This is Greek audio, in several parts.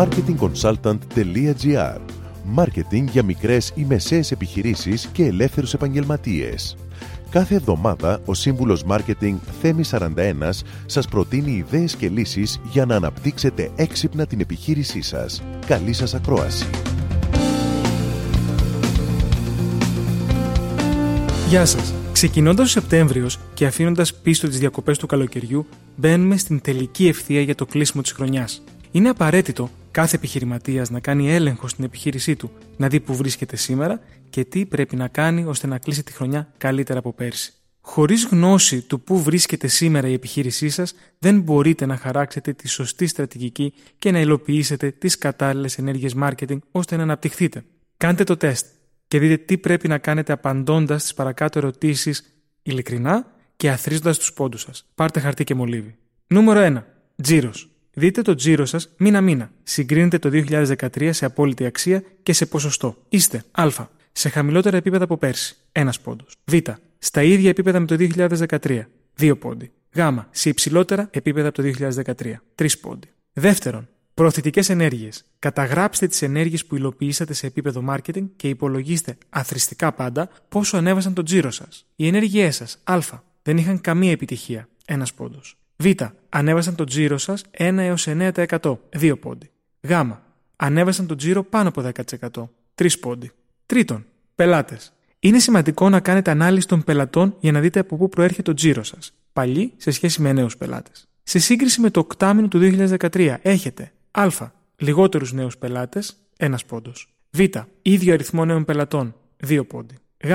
marketingconsultant.gr Μάρκετινγκ για μικρές ή μεσαίες επιχειρήσεις και ελεύθερους επαγγελματίες. Κάθε εβδομάδα ο σύμβουλος Μάρκετινγκ Θέμη 41 σας προτείνει ιδέες και λύσεις για να αναπτύξετε έξυπνα την επιχείρησή σας. Καλή σας ακρόαση! Γεια σας! Ξεκινώντας ο Σεπτέμβριος και αφήνοντας πίσω τις διακοπές του καλοκαιριού, μπαίνουμε στην τελική ευθεία για το κλείσιμο της χρονιάς. Είναι απαραίτητο κάθε επιχειρηματίας να κάνει έλεγχο στην επιχείρησή του, να δει που βρίσκεται σήμερα και τι πρέπει να κάνει ώστε να κλείσει τη χρονιά καλύτερα από πέρσι. Χωρίς γνώση του πού βρίσκεται σήμερα η επιχείρησή σας, δεν μπορείτε να χαράξετε τη σωστή στρατηγική και να υλοποιήσετε τις κατάλληλες ενέργειες marketing ώστε να αναπτυχθείτε. Κάντε το τεστ και δείτε τι πρέπει να κάνετε απαντώντας τι παρακάτω ερωτήσεις ειλικρινά και αθρίζοντα τους πόντους σας. Πάρτε χαρτί και μολύβι. Νούμερο 1. Τζίρος. Δείτε το τζίρο σας μήνα-μήνα. Συγκρίνετε το 2013 σε απόλυτη αξία και σε ποσοστό. Είστε Α. Σε χαμηλότερα επίπεδα από πέρσι. 1 πόντος. Β. Στα ίδια επίπεδα με το 2013. 2 πόντι. Γ. Σε υψηλότερα επίπεδα από το 2013. 3 πόντι. Δεύτερον, προωθητικές ενέργειες. Καταγράψτε τις ενέργειες που υλοποιήσατε σε επίπεδο marketing και υπολογίστε αθρηστικά πάντα πόσο ανέβασαν το τζίρο σας. Οι ενέργειές σας, Α, δεν είχαν καμία επιτυχία. 1 πόντος. Β. Ανέβασαν το τζίρο σας 1 έως 9%. 2 πόντι. Γ. Ανέβασαν το τζίρο πάνω από 10%. 3 πόντι. Τρίτον, πελάτες. Είναι σημαντικό να κάνετε ανάλυση των πελατών για να δείτε από πού προέρχεται το τζίρο σας. Παλιοί σε σχέση με νέους πελάτες. Σε σύγκριση με το οκτάμινο του 2013 έχετε Α. Λιγότερους νέους πελάτες, 1 πόντος. Β. ίδιο αριθμό νέων πελατών, 2 πόντι. Γ.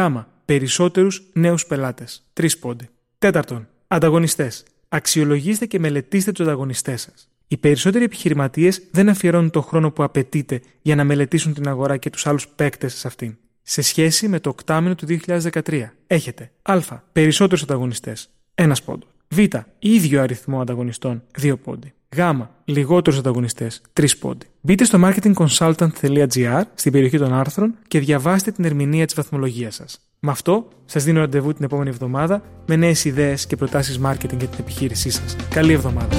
Περισσότερους νέους πελάτες, 3 πόντι. Τέταρτον, ανταγωνιστές. Αξιολογήστε και μελετήστε τους ανταγωνιστές σας. Οι περισσότεροι επιχειρηματίες δεν αφιερώνουν τον χρόνο που απαιτείται για να μελετήσουν την αγορά και τους άλλους παίκτες σε αυτήν. Σε σχέση με το οκτάμινο του 2013, έχετε Α. Περισσότερους ανταγωνιστές, 1 πόντο. Β. ίδιο αριθμό ανταγωνιστών, 2 πόντι. Γ. Λιγότερους ανταγωνιστές, 3 πόντι. Μπείτε στο marketingconsultant.gr στην περιοχή των άρθρων και διαβάστε την ερμηνεία της βαθμολογίας σας. Με αυτό, σας δίνω ραντεβού την επόμενη εβδομάδα με νέες ιδέες και προτάσεις marketing για την επιχείρησή σας. Καλή εβδομάδα.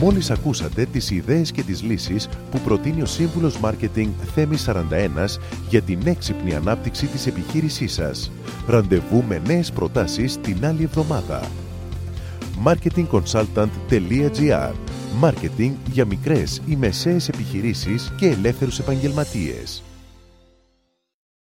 Μόλις ακούσατε τις ιδέες και τις λύσεις που προτείνει ο Σύμβουλος Μάρκετινγκ Θέμης 41 για την έξυπνη ανάπτυξη της επιχείρησής σας. Ραντεβού με νέες προτάσεις την άλλη εβδομάδα. marketingconsultant.gr Μάρκετινγκ για μικρές ή μεσαίες επιχειρήσεις και ελεύθερους επαγγελματίες.